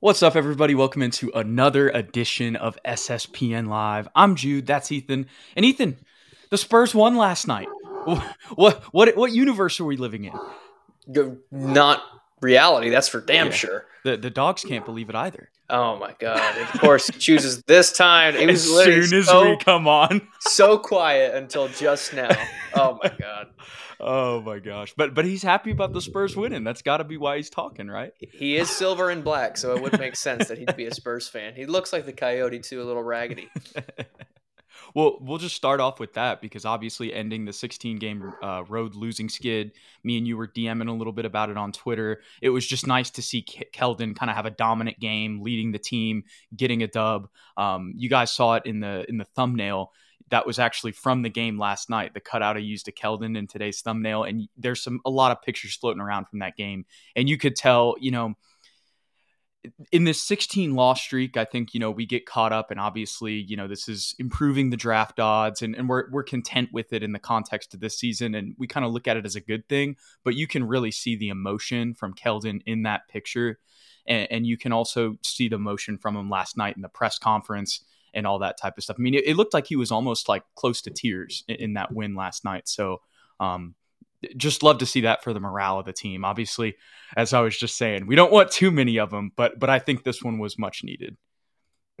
What's up, everybody? Welcome into another edition of SSPN Live. I'm Jude. That's Ethan. And Ethan, the Spurs won last night. What what what universe are we living in? Not reality, that's for damn Yeah. sure. The the dogs can't believe it either. Oh my god! And of course, he chooses this time. It was As soon as so, we come on. so quiet until just now. Oh my god! Oh my gosh. But but he's happy about the Spurs winning. That's got to be why he's talking, right? He is silver and black, so it would make sense that he'd be a Spurs fan. He looks like the Coyote too, a little raggedy. well, we'll just start off with that because obviously ending the 16 game uh, road losing skid, me and you were DMing a little bit about it on Twitter. It was just nice to see Ke- Keldon kind of have a dominant game, leading the team, getting a dub. Um, you guys saw it in the in the thumbnail. That was actually from the game last night. The cutout I used to Keldon in today's thumbnail, and there's some a lot of pictures floating around from that game, and you could tell, you know in this 16 loss streak, I think, you know, we get caught up and obviously, you know, this is improving the draft odds and, and we're, we're content with it in the context of this season. And we kind of look at it as a good thing, but you can really see the emotion from Keldon in that picture. And, and you can also see the emotion from him last night in the press conference and all that type of stuff. I mean, it, it looked like he was almost like close to tears in, in that win last night. So, um, just love to see that for the morale of the team. Obviously, as I was just saying, we don't want too many of them, but but I think this one was much needed.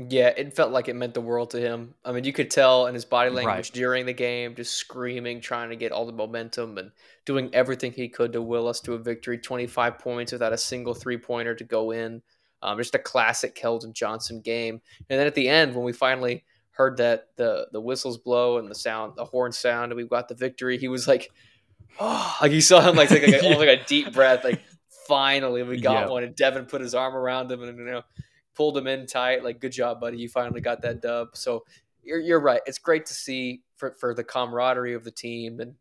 Yeah, it felt like it meant the world to him. I mean, you could tell in his body language Right. during the game, just screaming, trying to get all the momentum and doing everything he could to will us to a victory. 25 points without a single three pointer to go in. Um, just a classic Keldon Johnson game. And then at the end, when we finally heard that the the whistles blow and the sound, the horn sound, and we got the victory, he was like, oh, like you saw him like take like a, Yeah. like a deep breath, like finally we got Yeah. one. And Devin put his arm around him and you know pulled him in tight. Like, good job, buddy. You finally got that dub. So you're, you're right. It's great to see for, for the camaraderie of the team and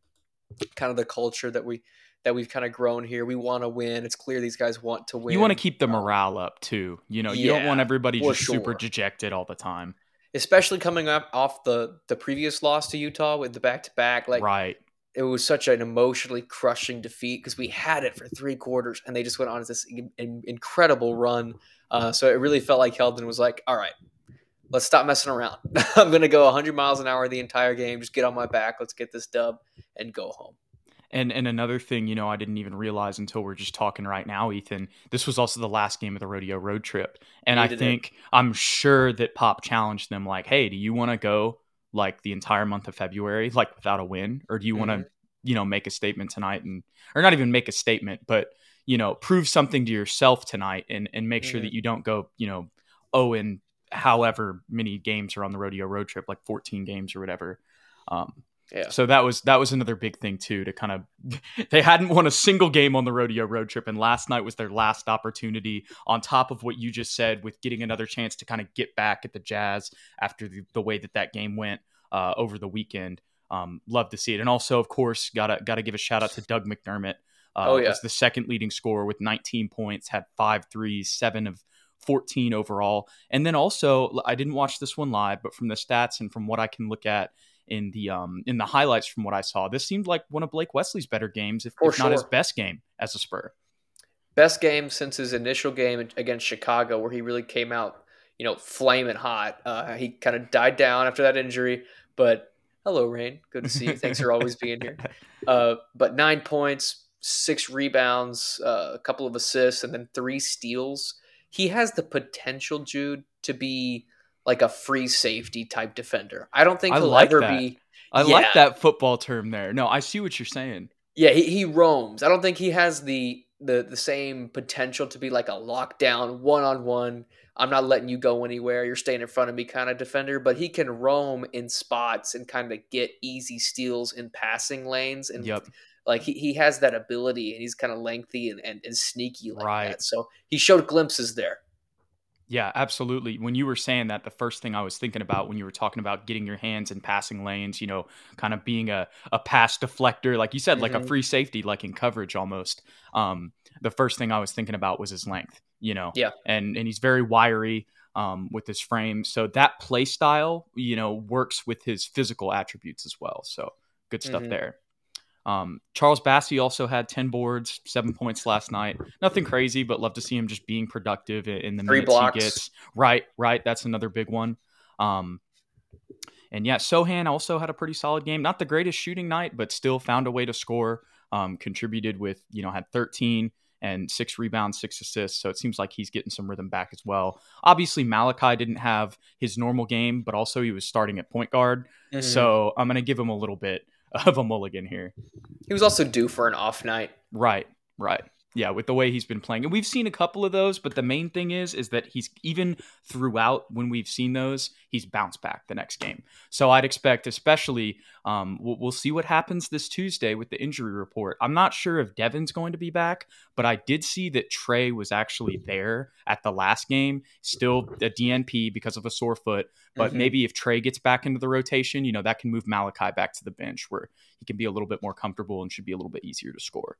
kind of the culture that we that we've kind of grown here. We want to win. It's clear these guys want to win. You want to keep the morale up too. You know, you don't want everybody just super dejected all the time. especially coming up off the the previous loss to Utah with the back to back. Like right. it was such an emotionally crushing defeat because we had it for three quarters and they just went on this in- in- incredible run. Uh, so it really felt like Keldon was like, all right, let's stop messing around. I'm going to go 100 miles an hour the entire game. Just get on my back. Let's get this dub and go home. And and another thing, you know, I didn't even realize until we're just talking right now, Ethan. This was also the last game of the rodeo road trip, and I Needed it. think I'm sure that Pop challenged them like, "Hey, do you want to go like the entire month of February like without a win, or do you want to, you know, make a statement tonight and or not even make a statement, but you know, prove something to yourself tonight and and make sure Mhm. that you don't go, you know, oh and however many games are on the rodeo road trip, like 14 games or whatever." Um, Yeah. so that was that was another big thing too to kind of they hadn't won a single game on the rodeo road trip and last night was their last opportunity on top of what you just said with getting another chance to kind of get back at the Jazz after the, the way that that game went uh, over the weekend. Um, love to see it and also of course gotta gotta give a shout out to Doug McDermott. Uh, Oh, yeah. was the second leading scorer with 19 points, had five threes, seven of 14 overall. And then also, I didn't watch this one live, but from the stats and from what I can look at in the um in the highlights from what I saw, this seemed like one of Blake Wesley's better games, if, if not his best game as a Spur. Best game since his initial game against Chicago, where he really came out, you know, flaming hot. Uh, he kind of died down after that injury, but hello, Rain. Good to see you. Thanks for always being here. Uh, but nine points, six rebounds, uh, a couple of assists, and then three steals. He has the potential, Jude, to be like a free safety type defender. I don't think I he'll like ever that. be. I Yeah. like that football term there. No, I see what you're saying. Yeah, he, he roams. I don't think he has the the the same potential to be like a lockdown one on one. I'm not letting you go anywhere. You're staying in front of me kind of defender, but he can roam in spots and kind of get easy steals in passing lanes. And Yep. like he, he has that ability and he's kind of lengthy and, and, and sneaky like Right. that. So he showed glimpses there. Yeah, absolutely. When you were saying that, the first thing I was thinking about when you were talking about getting your hands in passing lanes, you know, kind of being a, a pass deflector, like you said, like a Mhm. free safety, like in coverage almost. Um, the first thing I was thinking about was his length, you know, Yeah. and and he's very wiry um, with his frame, so that play style, you know, works with his physical attributes as well. So good stuff Mhm. there. Um, Charles Bassey also had 10 boards, seven points last night. Nothing crazy, but love to see him just being productive in the Three minutes blocks. he gets. Right, right. That's another big one. Um, and yeah, Sochan also had a pretty solid game. Not the greatest shooting night, but still found a way to score. Um, contributed with, you know, had 13 and six rebounds, six assists. So it seems like he's getting some rhythm back as well. Obviously, Malachi didn't have his normal game, but also he was starting at point guard. Mhm. So I'm going to give him a little bit of a mulligan here. he was also due for an off night. Right, right. Yeah, with the way he's been playing. And we've seen a couple of those, but the main thing is is that he's even throughout when we've seen those, he's bounced back the next game. So I'd expect especially um, we'll, we'll see what happens this Tuesday with the injury report. I'm not sure if Devin's going to be back, but I did see that Tre was actually there at the last game, still a DNP because of a sore foot. But Mhm. maybe if Tre gets back into the rotation, you know, that can move Malachi back to the bench where he can be a little bit more comfortable and should be a little bit easier to score.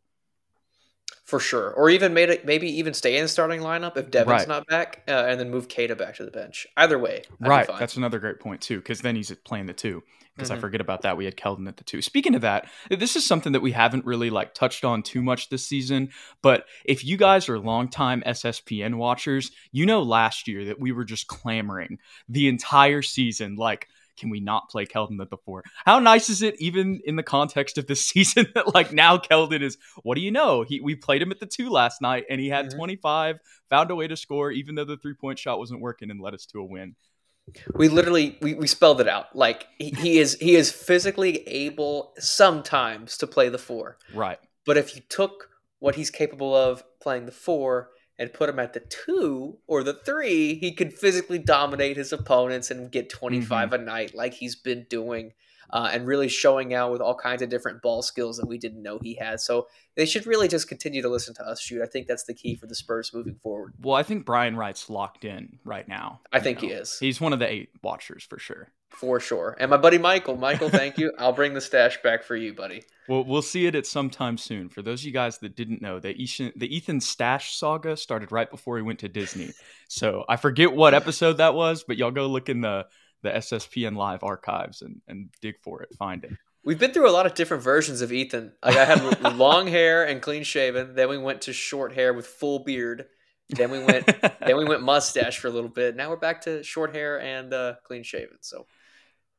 For sure, or even made it maybe even stay in the starting lineup if Devin's Right. not back, uh, and then move Keita back to the bench. Either way, I'd right. That's another great point too, because then he's playing the two. Because I Mhm. forget about that. We had Keldon at the two. Speaking of that, this is something that we haven't really like touched on too much this season. But if you guys are longtime SSPN watchers, you know last year that we were just clamoring the entire season, like, can we not play Keldon at the four? How nice is it, even in the context of this season, that like now Keldon is what do you know? He we played him at the two last night and he had Mhm. 25, found a way to score, even though the three point shot wasn't working and led us to a win. we literally we, we spelled it out. Like he, he is he is physically able sometimes to play the four, Right. but if you took what he's capable of playing the four and put him at the two or the three, he could physically dominate his opponents and get 25 a night like he's been doing. Uh, and really showing out with all kinds of different ball skills that we didn't know he had. So they should really just continue to listen to us shoot. I think that's the key for the Spurs moving forward. Well, I think Brian Wright's locked in right now. I think he is. He's one of the eight watchers for sure. For sure. And my buddy Michael. Michael, thank you. I'll bring the stash back for you, buddy. Well, we'll see it at some time soon. For those of you guys that didn't know, the Ethan, the Ethan Stash saga started right before he went to Disney. So I forget what episode that was, but y'all go look in the the SSPN live archives and, and dig for it, find it. We've been through a lot of different versions of Ethan. Like I had long hair and clean shaven. Then we went to short hair with full beard. Then we went then we went mustache for a little bit. Now we're back to short hair and uh, clean shaven. So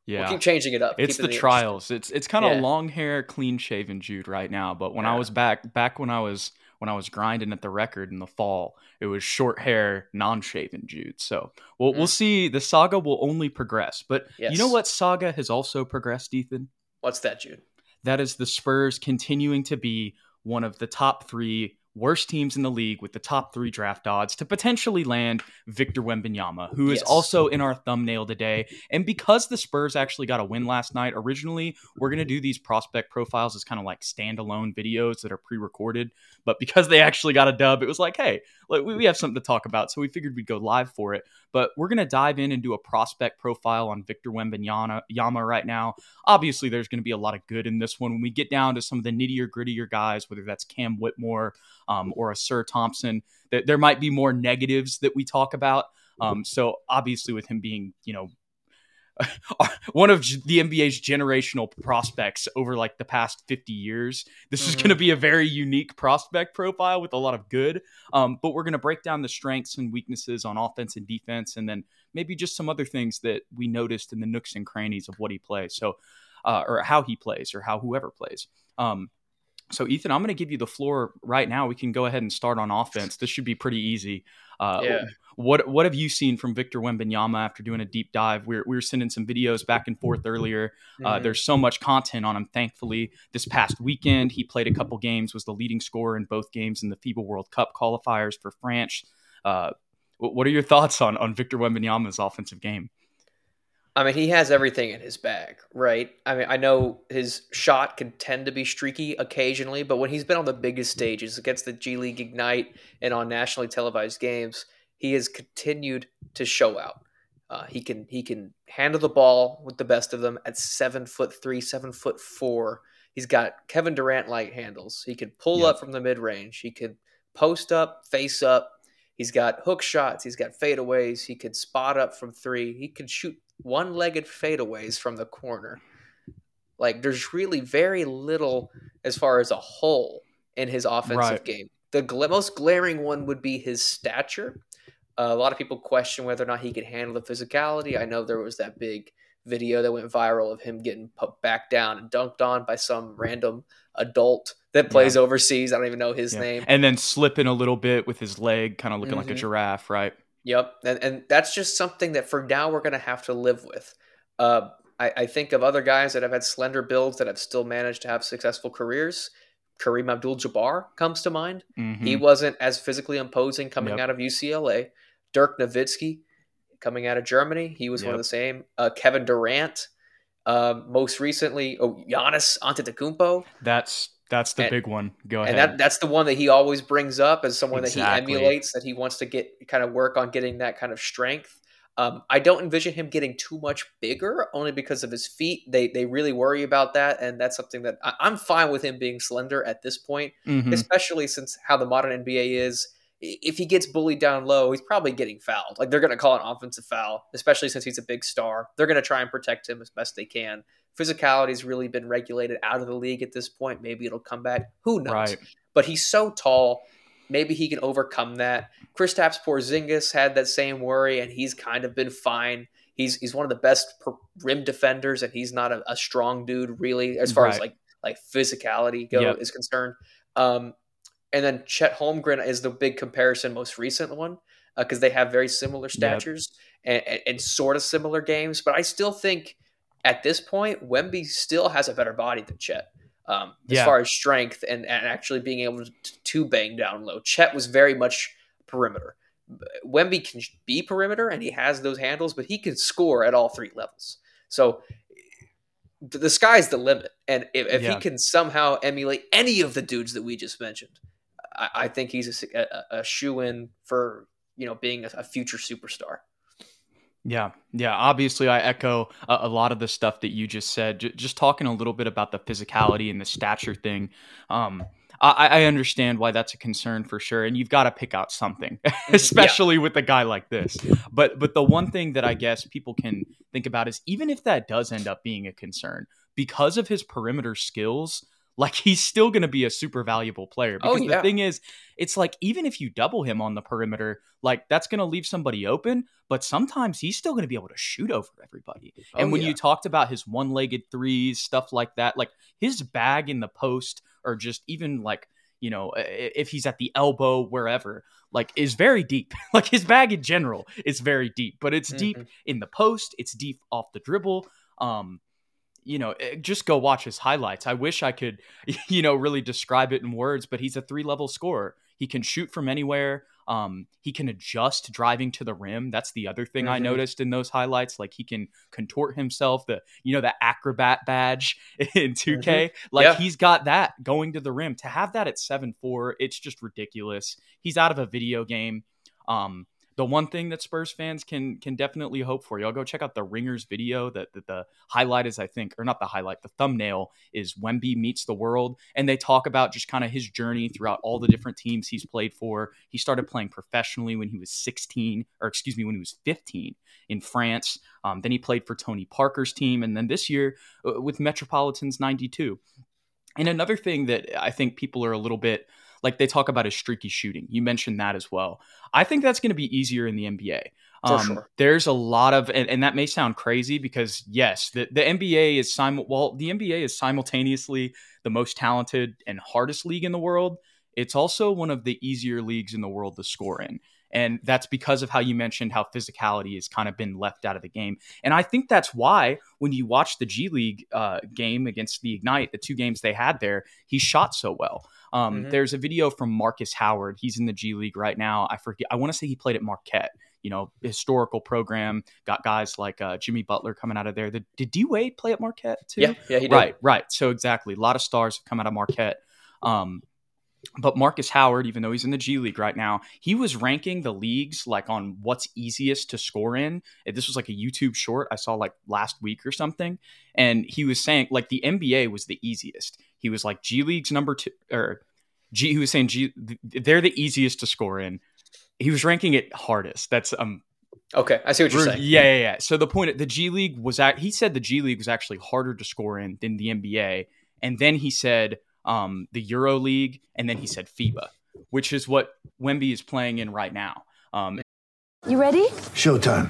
yeah. we'll keep changing it up. It's the it trials. It's it's kind of Yeah. long hair, clean shaven Jude right now. But when I was back back when I was when I was grinding at the record in the fall, it was short hair, non shaven Jude. So we'll we'll Mm. see. The saga will only progress. But you know what saga has also progressed, Ethan? What's that, Jude? That is the Spurs continuing to be one of the top three worst teams in the league with the top three draft odds to potentially land Victor Wembanyama, who is Yes. also in our thumbnail today. And because the Spurs actually got a win last night, originally we're going to do these prospect profiles as kind of like standalone videos that are pre-recorded. But because they actually got a dub, it was like, hey, like we we have something to talk about. So we figured we'd go live for it. But we're going to dive in and do a prospect profile on Victor Wembanyama Yama right now. Obviously, there's going to be a lot of good in this one. When we get down to some of the nittier, grittier guys, whether that's Cam Whitmore um, or Ausar Thompson, th- there might be more negatives that we talk about. Um, so obviously, with him being, you know, one of the NBA's generational prospects over like the past 50 years. This is Mhm. going to be a very unique prospect profile with a lot of good. Um, but we're going to break down the strengths and weaknesses on offense and defense, and then maybe just some other things that we noticed in the nooks and crannies of what he plays. So, uh, or how he plays, or how whoever plays. Um, so, Ethan, I'm going to give you the floor right now. We can go ahead and start on offense. This should be pretty easy. Uh, Yeah. What What have you seen from Victor Wembanyama after doing a deep dive? We're we were sending some videos back and forth earlier. Uh, Mhm. there's so much content on him. Thankfully, this past weekend he played a couple games, was the leading scorer in both games in the FIBA World Cup qualifiers for France. Uh, what are your thoughts on on Victor Wembanyama's offensive game? I mean, he has everything in his bag, right? I mean, I know his shot can tend to be streaky occasionally, but when he's been on the biggest stages against the G League Ignite and on nationally televised games, he has continued to show out. Uh, he can he can handle the ball with the best of them at seven foot three, seven foot four. He's got Kevin Durant like handles. He could pull Yeah. up from the mid range. He could post up, face up. He's got hook shots. He's got fadeaways. He could spot up from three. He could shoot one legged fadeaways from the corner. Like there's really very little as far as a whole in his offensive Right. game. The gla- most glaring one would be his stature. Uh, a lot of people question whether or not he could handle the physicality. I know there was that big video that went viral of him getting put back down and dunked on by some random adult that plays overseas. I don't even know his Yeah. name. And then slipping a little bit with his leg, kind of looking like a Mhm. giraffe, right? Yep, and and that's just something that for now we're going to have to live with. Uh, I, I think of other guys that have had slender builds that have still managed to have successful careers. Kareem Abdul-Jabbar comes to mind. Mhm. He wasn't as physically imposing coming Yep. out of UCLA. Dirk Nowitzki coming out of Germany, he was one of the same. Uh, Kevin Durant, um, most recently, oh Giannis Antetokounmpo, that's that's the And- big one. Go ahead. and that that's the one that he always brings up as someone that he emulates that he wants to get kind of work on getting that kind of strength. Um, i don't envision him getting too much bigger only because of his feet. They they really worry about that and that's something that I, i'm fine with him being slender at this point Mhm. especially since how the modern nba is. If he gets bullied down low he's probably getting fouled. Like they're going to call an offensive foul especially since he's a big star. They're going to try and protect him as best they can physicality has really been regulated out of the league at this point maybe it'll come back who knows Right. but he's so tall. Maybe he can overcome that. Kristaps Porzingis had that same worry, and he's kind of been fine. He's he's one of the best per- rim defenders, and he's not a, a strong dude really, as far as like like physicality go Yep. is concerned. Um, and then Chet Holmgren is the big comparison, most recent one, because they have very similar statures and, and, and sort of similar games. But I still think at this point, Wemby still has a better body than Chet um, as Yeah. far as strength and, and actually being able to, to bang down low. Chet was very much perimeter. Wemby can be perimeter and he has those handles, but he can score at all three levels. So th- the sky's the limit. And if, if Yeah. he can somehow emulate any of the dudes that we just mentioned, I, I think he's a, a, a shoe in for you know being a, a future superstar. Yeah, yeah. Obviously, I echo a, a lot of the stuff that you just said. J- just talking a little bit about the physicality and the stature thing. Um, I, I understand why that's a concern for sure, and you've got to pick out something, especially with a guy like this. But but the one thing that I guess people can think about is even if that does end up being a concern, because of his perimeter skills, like he's still going to be a super valuable player. Oh, Because yeah. the thing is, it's like even if you double him on the perimeter, like that's going to leave somebody open. But sometimes he's still going to be able to shoot over everybody. And Oh, when yeah. you talked about his one-legged threes, stuff like that, like his bag in the post, or just even like you know if he's at the elbow wherever, like is very deep. like his bag in general is very deep, but it's deep Mhm. in the post. It's deep off the dribble. Um, you know, eh, just go watch his highlights. I wish I could, you know, really describe it in words, but he's a three level scorer. He can shoot from anywhere. Um, he can adjust driving to the rim. That's the other thing I Mhm. noticed in those highlights. Like he can contort himself. The you know the acrobat badge in 2K. Like Yeah. he's got that going to the rim. To have that at seven four, it's just ridiculous. He's out of a video game. Um, the one thing that Spurs fans can can definitely hope for, y'all go check out the Ringers video. That, that the highlight is, I think, or not the highlight, the thumbnail is Wemby meets the world, and they talk about just kind of his journey throughout all the different teams he's played for. He started playing professionally when he was 16, or excuse me, when he was 15 in France. Um, then he played for Tony Parker's team, and then this year uh, with Metropolitans 92. And another thing that I think people are a little bit like they talk about is streaky shooting. You mentioned that as well. I think that's going to be easier in the NBA. For Um, sure. There's a lot of, and, and that may sound crazy because yes, the, the NBA is sim- well, the NBA is simultaneously the most talented and hardest league in the world. It's also one of the easier leagues in the world to score in. And that's because of how you mentioned how physicality has kind of been left out of the game. And I think that's why when you watch the G League uh, game against the Ignite, the two games they had there, he shot so well. Um, Mhm. There's a video from Marcus Howard. He's in the G League right now. I forget. I want to say he played at Marquette. You know, historical program. Got guys like uh, Jimmy Butler coming out of there. The, did D Wade play at Marquette too? Yeah, yeah, he did. Right, right. So exactly, a lot of stars have come out of Marquette. Um, but Marcus Howard, even though he's in the G League right now, he was ranking the leagues like on what's easiest to score in. This was like a YouTube short I saw like last week or something, and he was saying like the NBA was the easiest. He was like G League's number two, or G. He was saying G. They're the easiest to score in. He was ranking it hardest. That's um Okay, I see what you're saying. Yeah, yeah, yeah. So the point, the G League was at. He said the G League was actually harder to score in than the NBA, and then he said um, the Euro League, and then he said FIBA, which is what Wemby is playing in right now. Um, you ready? Showtime.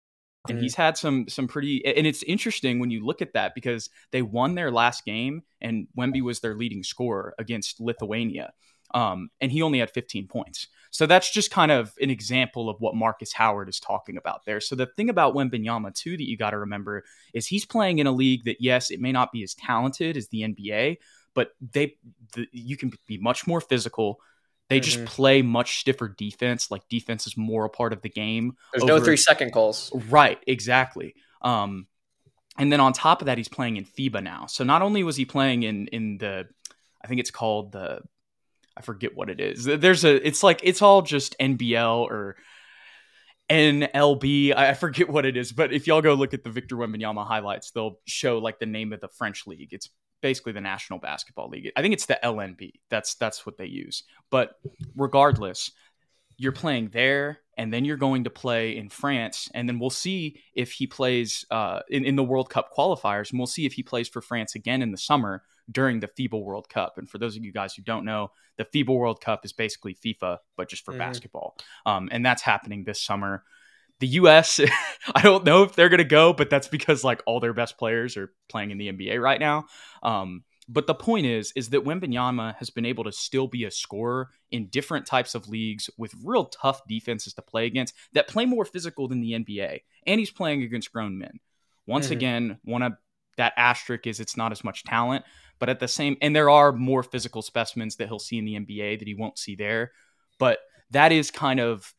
and he's had some some pretty and it's interesting when you look at that because they won their last game and Wemby was their leading scorer against Lithuania. Um, and he only had 15 points. So that's just kind of an example of what Marcus Howard is talking about there. So the thing about Wembanyama too that you got to remember is he's playing in a league that yes, it may not be as talented as the NBA, but they the, you can be much more physical. They mm-hmm. just play much stiffer defense. Like defense is more a part of the game. There's over, no three second calls. Right, exactly. Um, and then on top of that, he's playing in FIBA now. So not only was he playing in in the, I think it's called the, I forget what it is. There's a, it's like it's all just NBL or NLB. I forget what it is, but if y'all go look at the Victor Wembanyama highlights, they'll show like the name of the French league. It's basically the National Basketball League. I think it's the LNB. That's that's what they use. But regardless, you're playing there, and then you're going to play in France, and then we'll see if he plays uh, in in the World Cup qualifiers, and we'll see if he plays for France again in the summer during the FIBA World Cup. And for those of you guys who don't know, the FIBA World Cup is basically FIFA, but just for mm-hmm. basketball, um, and that's happening this summer the US, I don't know if they're going to go, but that's because like all their best players are playing in the NBA right now. Um, but the point is, is that Wembanyama has been able to still be a scorer in different types of leagues with real tough defenses to play against that play more physical than the NBA, and he's playing against grown men. Once mm-hmm. again, one of that asterisk is it's not as much talent, but at the same, and there are more physical specimens that he'll see in the NBA that he won't see there. But that is kind of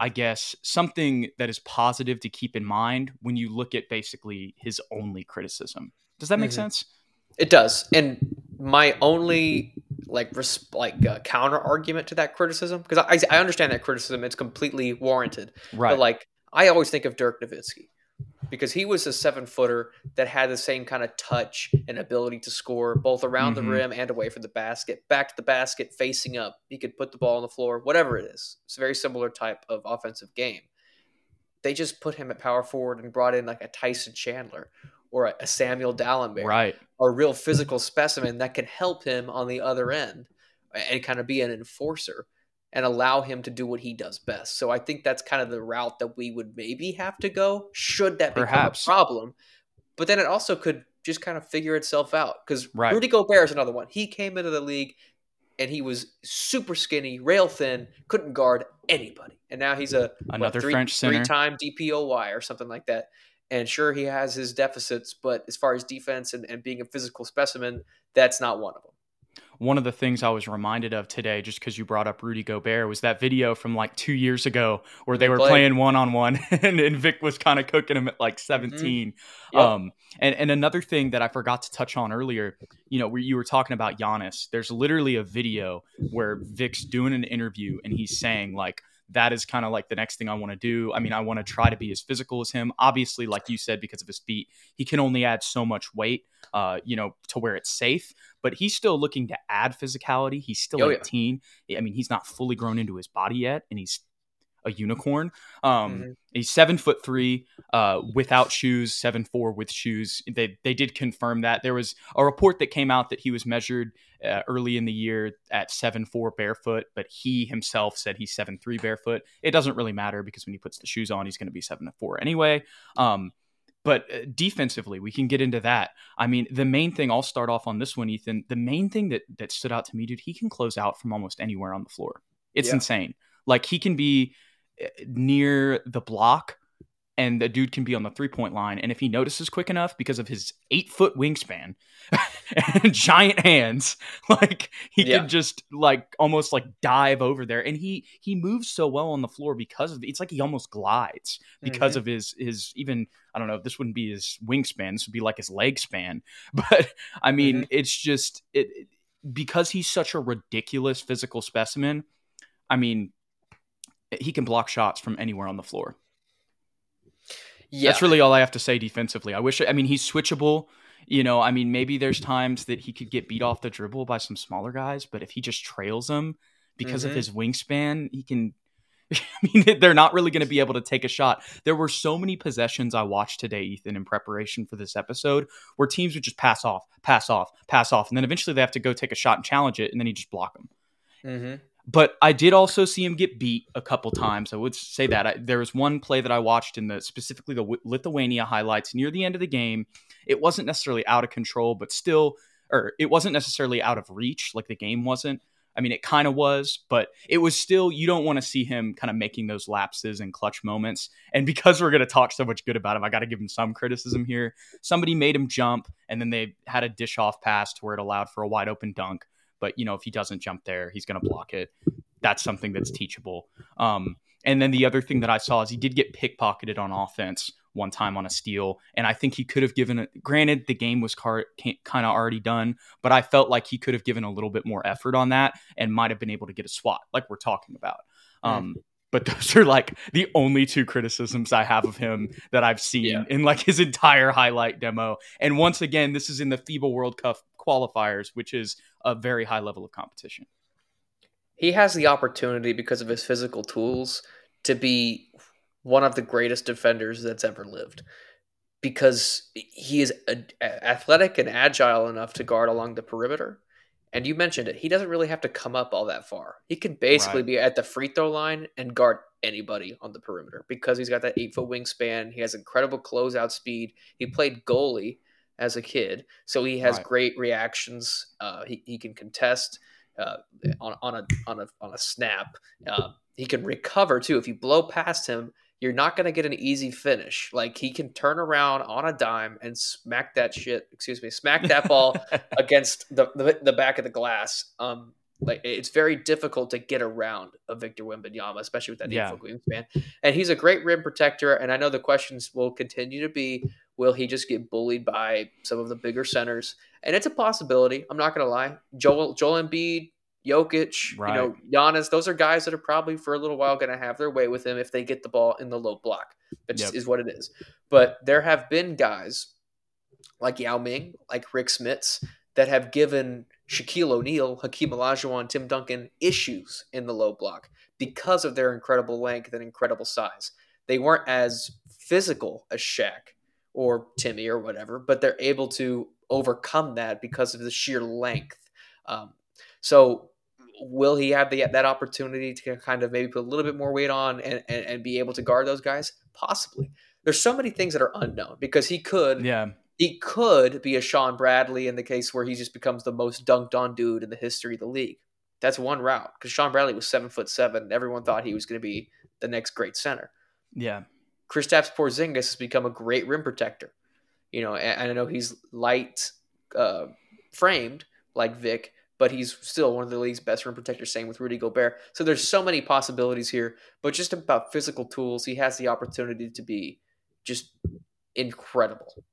I guess, something that is positive to keep in mind when you look at basically his only criticism. Does that make mm-hmm. sense? It does. And my only like res- like uh, counter argument to that criticism because I, I understand that criticism it's completely warranted right but like i always think of dirk nowitzki because he was a seven footer that had the same kind of touch and ability to score both around mm-hmm. the rim and away from the basket, back to the basket, facing up. He could put the ball on the floor, whatever it is. It's a very similar type of offensive game. They just put him at power forward and brought in like a Tyson Chandler or a Samuel Dalembert, right? A real physical specimen that can help him on the other end and kind of be an enforcer and allow him to do what he does best. So I think that's kind of the route that we would maybe have to go should that Perhaps. become a problem. But then it also could just kind of figure itself out because right. Rudy Gobert is another one. He came into the league and he was super skinny, rail thin, couldn't guard anybody, and now he's a another what, three, French center, three-time DPOY or something like that. And sure, he has his deficits, but as far as defense and, and being a physical specimen, that's not one of them one of the things I was reminded of today, just because you brought up Rudy Gobert, was that video from like two years ago where they were playing one on one and Vic was kind of cooking him at like mm-hmm. 17. Mm-hmm. Yep. Um, and, and another thing that I forgot to touch on earlier, you know, where you were talking about Giannis, there's literally a video where Vic's doing an interview and he's saying, like, that is kind of like the next thing I want to do. I mean, I want to try to be as physical as him. Obviously, like you said, because of his feet, he can only add so much weight, uh, you know, to where it's safe. But he's still looking to add physicality. He's still oh, 18. Yeah. I mean, he's not fully grown into his body yet, and he's a unicorn. Um, mm-hmm. He's seven foot three uh, without shoes, seven four with shoes. They they did confirm that there was a report that came out that he was measured uh, early in the year at seven four barefoot, but he himself said he's seven three barefoot. It doesn't really matter because when he puts the shoes on, he's going to be seven four anyway. Um, but uh, defensively, we can get into that. I mean, the main thing I'll start off on this one, Ethan. The main thing that that stood out to me, dude, he can close out from almost anywhere on the floor. It's yeah. insane. Like he can be near the block and the dude can be on the three point line. And if he notices quick enough because of his eight foot wingspan and giant hands, like he Yeah. can just like almost like dive over there. And he he moves so well on the floor because of it's like he almost glides because Mm-hmm. of his his even I don't know. If this wouldn't be his wingspan. This would be like his leg span. But I mean, Mm-hmm. it's just it it- because he's such a ridiculous physical specimen. I mean, he can block shots from anywhere on the floor. Yeah. That's really all I have to say defensively. I wish, I mean, he's switchable. You know, I mean, maybe there's times that he could get beat off the dribble by some smaller guys, but if he just trails them because of Mhm. his wingspan, he can. I mean, they're not really going to be able to take a shot. There were so many possessions I watched today, Ethan, in preparation for this episode, where teams would just pass off, pass off, pass off, and then eventually they have to go take a shot and challenge it, and then he just block them hmm but I did also see him get beat a couple times. I would say that I, there was one play that I watched in the specifically the Lithuania highlights near the end of the game. It wasn't necessarily out of control, but still, or it wasn't necessarily out of reach, like the game wasn't. I mean, it kind of was, but it was still. You don't want to see him kind of making those lapses and clutch moments. And because we're going to talk so much good about him, I got to give him some criticism here. Somebody made him jump, and then they had a dish off pass to where it allowed for a wide open dunk. But you know, if he doesn't jump there, he's going to block it. That's something that's teachable. Um, and then the other thing that I saw is he did get pickpocketed on offense one time on a steal, and I think he could have given it. Granted, the game was car- kind of already done, but I felt like he could have given a little bit more effort on that and might have been able to get a swat, like we're talking about. Um, but those are like the only two criticisms I have of him that I've seen Yeah. in like his entire highlight demo. And once again, this is in the FIBA World Cup qualifiers, which is a very high level of competition. he has the opportunity because of his physical tools to be one of the greatest defenders that's ever lived because he is athletic and agile enough to guard along the perimeter and you mentioned it he doesn't really have to come up all that far he can basically Right. be at the free throw line and guard anybody on the perimeter because he's got that eight foot wingspan he has incredible closeout speed he played goalie as a kid so he has Right. great reactions uh, he, he can contest uh, on, on a on a on a snap. Uh, he can recover too. If you blow past him, you're not going to get an easy finish. Like he can turn around on a dime and smack that shit. Excuse me, smack that ball against the, the the back of the glass. Um, like it's very difficult to get around a Victor Wembanyama, especially with that Yeah. eight wingspan. And he's a great rim protector. And I know the questions will continue to be: Will he just get bullied by some of the bigger centers? And it's a possibility. I'm not going to lie. Joel Joel Embiid, Jokic, you know, Giannis. Those are guys that are probably for a little while going to have their way with him if they get the ball in the low block. That just Yep. is what it is. But there have been guys like Yao Ming, like Rick Smits, that have given Shaquille O'Neal, Hakeem Olajuwon, Tim Duncan issues in the low block because of their incredible length and incredible size. They weren't as physical as Shaq or Timmy or whatever, but they're able to overcome that because of the sheer length. Um, so, will he have the, that opportunity to kind of maybe put a little bit more weight on and, and, and be able to guard those guys? Possibly. There's so many things that are unknown because he could Yeah. he could be a Shawn Bradley in the case where he just becomes the most dunked on dude in the history of the league. That's one route because Shawn Bradley was seven foot seven. Everyone thought he was going to be the next great center. Yeah. Kristaps Porzingis has become a great rim protector. You know, and, and I know he's light uh, framed like Vic, but he's still one of the league's best rim protectors. Same with Rudy Gobert. So there's so many possibilities here. But just about physical tools, he has the opportunity to be just incredible.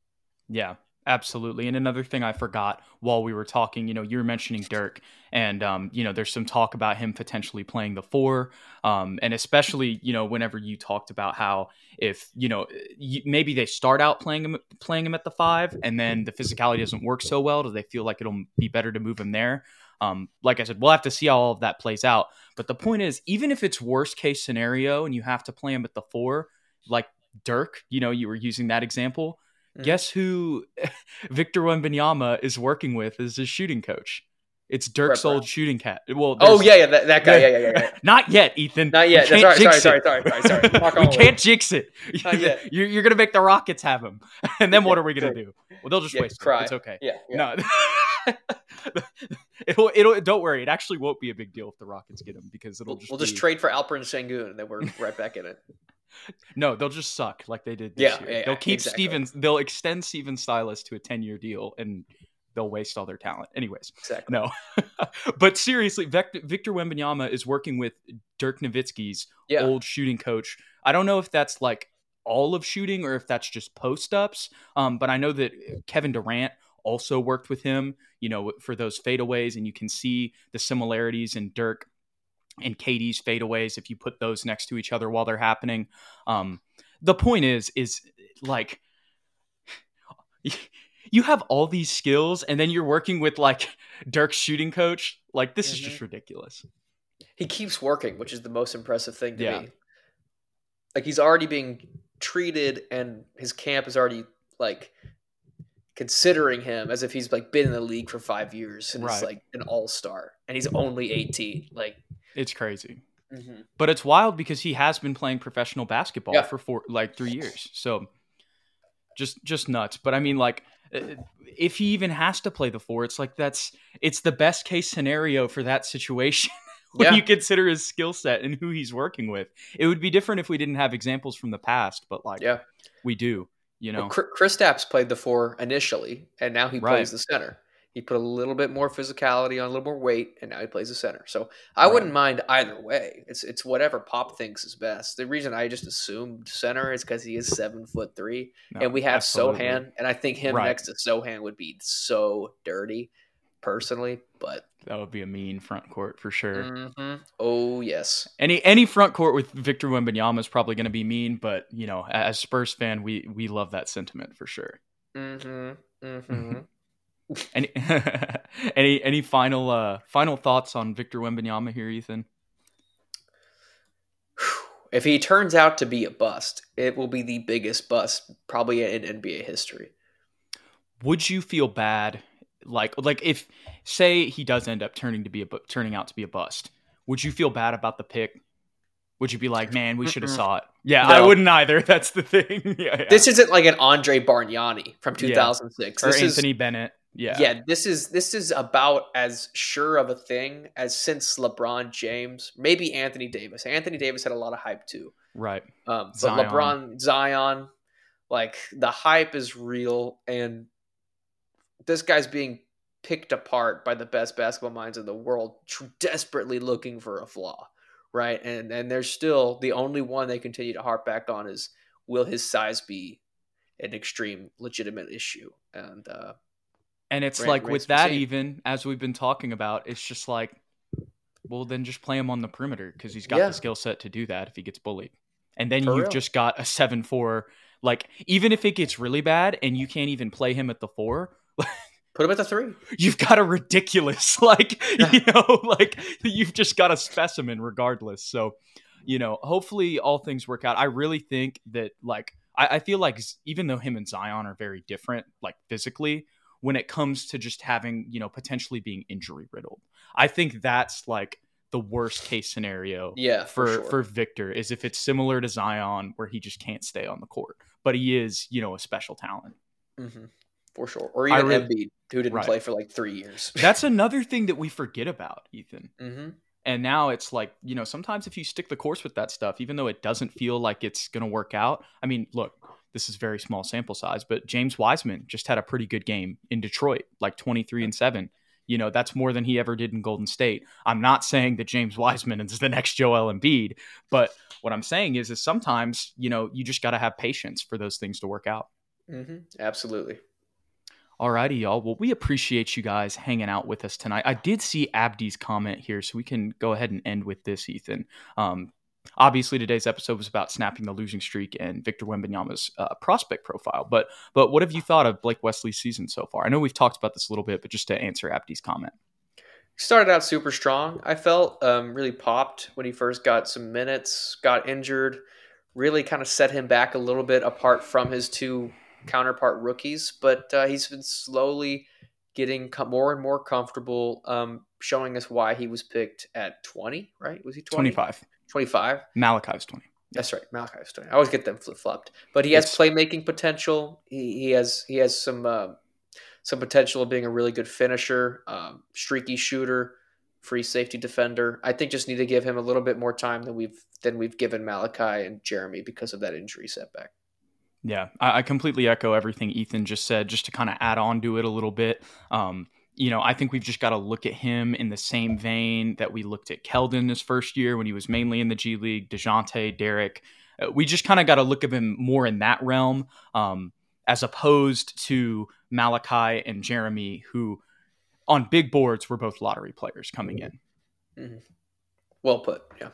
Yeah, absolutely. And another thing I forgot while we were talking, you know, you were mentioning Dirk, and um, you know, there's some talk about him potentially playing the four, um, and especially, you know, whenever you talked about how if you know you, maybe they start out playing him playing him at the five, and then the physicality doesn't work so well, do they feel like it'll be better to move him there? Um, like I said, we'll have to see how all of that plays out. But the point is, even if it's worst case scenario and you have to play him at the four, like Dirk, you know, you were using that example. Mhm. Guess who Victor Wembanyama is working with as his shooting coach? It's Dirk's Brett old shooting cat. Well, Oh yeah, yeah, that, that guy. Yeah, yeah, yeah. yeah. Not yet, Ethan. Not yet. Sorry, sorry, sorry, sorry, sorry, sorry. We can't jinx it. Not yet. You're, you're gonna make the Rockets have him, and then what are we gonna True. do? Well, they'll just Yeah, waste cry. it. It's okay. Yeah, yeah. No, it'll it'll don't worry. It actually won't be a big deal if the Rockets get him because it'll We'll, just we'll just trade for Alperen Sengun, and then we're right back in it. No, they'll just suck like they did this Yeah, year. yeah, yeah, they'll keep exactly. Stevens. They'll extend Stephen Silas to a ten-year deal, and they'll waste all their talent. Anyways, Exactly. no. but seriously, Victor, Victor Wembanyama is working with Dirk Nowitzki's Yeah. old shooting coach. I don't know if that's like all of shooting or if that's just post ups. Um, but I know that Kevin Durant also worked with him, you know, for those fadeaways, and you can see the similarities in Dirk and Katie's fadeaways if you put those next to each other while they're happening. Um, the point is, is like you have all these skills, and then you're working with like Dirk's shooting coach. Like this is Mhm. just ridiculous. he keeps working, which is the most impressive thing to Yeah. me. Like he's already being treated, and his camp is already like considering him as if he's like been in the league for five years and is Right. like an all star, and he's only eighteen. Like, It's crazy. mhm. But it's wild because he has been playing professional basketball Yeah. for four, like three years. So just just nuts. But I mean, like, uh, if he even has to play the four, it's like that's it's the best case scenario for that situation. when Yeah. you consider his skill set and who he's working with, it would be different if we didn't have examples from the past. But like, yeah. we do. You know, Well, Kr- Kristaps played the four initially, and now he Right. plays the center. He put a little bit more physicality on, a little more weight, and now he plays the center. So I Right. wouldn't mind either way. It's it's whatever Pop thinks is best. The reason I just assumed center is because he is seven foot three, No, and we have absolutely. Sochan, and I think him Right. next to Sochan would be so dirty, personally. But That would be a mean front court for sure. mhm. oh yes, Any any front court with Victor Wembanyama is probably going to be mean, but you know, as Spurs fan, we we love that sentiment for sure. mm-hmm. Mm-hmm. Any any any final uh final thoughts on Victor Wembanyama here, Ethan? if he turns out to be a bust, it will be the biggest bust probably in NBA history. Would you feel bad, like like if say he does end up turning to be a turning out to be a bust? Would you feel bad about the pick? Would you be like, man, we should have saw it? Yeah, I wouldn't either. That's the thing. yeah, yeah. This isn't like an Andre Bargnani from Yeah. 2006. or This Anthony is Bennett. Yeah, yeah, this is this is about as sure of a thing as since LeBron James, maybe Anthony Davis. Anthony Davis had a lot of hype too. right. Um, but Zion. LeBron Zion, like the hype is real, and this guy's being picked apart by the best basketball minds in the world, tr- desperately looking for a flaw, right? And and there's still the only one they continue to harp back on is will his size be an extreme legitimate issue? And uh, And it's Right, like right, with that, even as we've been talking about, it's just like, well, then just play him on the perimeter because he's got Yeah. the skill set to do that if he gets bullied. And then For you've real. just got a seven four. Like even if it gets really bad and you can't even play him at the four, put him at the three. you've got a ridiculous like you know like you've just got a specimen regardless. So you know, hopefully all things work out. I really think that like I, I feel like even though him and Zion are very different, like physically, when it comes to just having you know potentially being injury riddled, I think that's like the worst case scenario Yeah, for, for sure. for Victor is if it's similar to Zion where he just can't stay on the court, but he is you know a special talent. Mhm. for sure. Or even really- Embiid, who didn't Right. play for like three years. That's another thing that we forget about, Ethan. hmm And now it's like, you know, sometimes if you stick the course with that stuff, even though it doesn't feel like it's going to work out. I mean, look, this is very small sample size, but James Wiseman just had a pretty good game in Detroit, like 23 and 7. You know, that's more than he ever did in Golden State. I'm not saying that James Wiseman is the next Joel Embiid, but what I'm saying is is sometimes, you know, you just got to have patience for those things to work out. hmm Absolutely. Alrighty, y'all. Well, we appreciate you guys hanging out with us tonight. I did see Abdi's comment here, so we can go ahead and end with this, Ethan. Um, obviously, today's episode was about snapping the losing streak and Victor Wembanyama's uh, prospect profile. But but what have you thought of Blake Wesley's season so far? I know we've talked about this a little bit, but just to answer Abdi's comment. started out super strong. I felt um, really popped when he first got some minutes, got injured, really kind of set him back a little bit apart from his two counterpart rookies. But uh, he's been slowly getting more and more comfortable, um, showing us why he was picked at 20, right? Was he 20? 25. 25. Malachi Malachi's 20. That's right, Malachi was 20. I always get them flip flopped, but he has It's- playmaking potential. He, he has he has some uh, some potential of being a really good finisher, um, streaky shooter, free safety defender. I think just need to give him a little bit more time than we've than we've given Malachi and Jeremy because of that injury setback. Yeah, I, I completely echo everything Ethan just said. Just to kind of add on to it a little bit, um, you know, I think we've just got to look at him in the same vein that we looked at Keldon his first year when he was mainly in the G League, Dejounte, Derrick. Uh, we just kind of got to look at him more in that realm, um, as opposed to Malachi and Jeremy, who on big boards were both lottery players coming in. Mm-hmm. Well put. Yeah.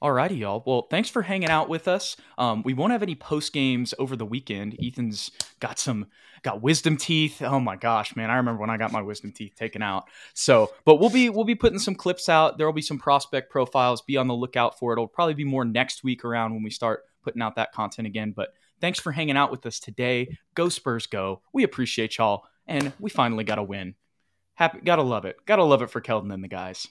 Alrighty, y'all. Well, thanks for hanging out with us. Um, we won't have any post games over the weekend. Ethan's got some got wisdom teeth. Oh my gosh, man! I remember when I got my wisdom teeth taken out. So, but we'll be we'll be putting some clips out. There will be some prospect profiles. Be on the lookout for it. It'll probably be more next week around when we start putting out that content again. But thanks for hanging out with us today. Go Spurs, go! We appreciate y'all, and we finally got a win. Happy, gotta love it. Gotta love it for Keldon and the guys.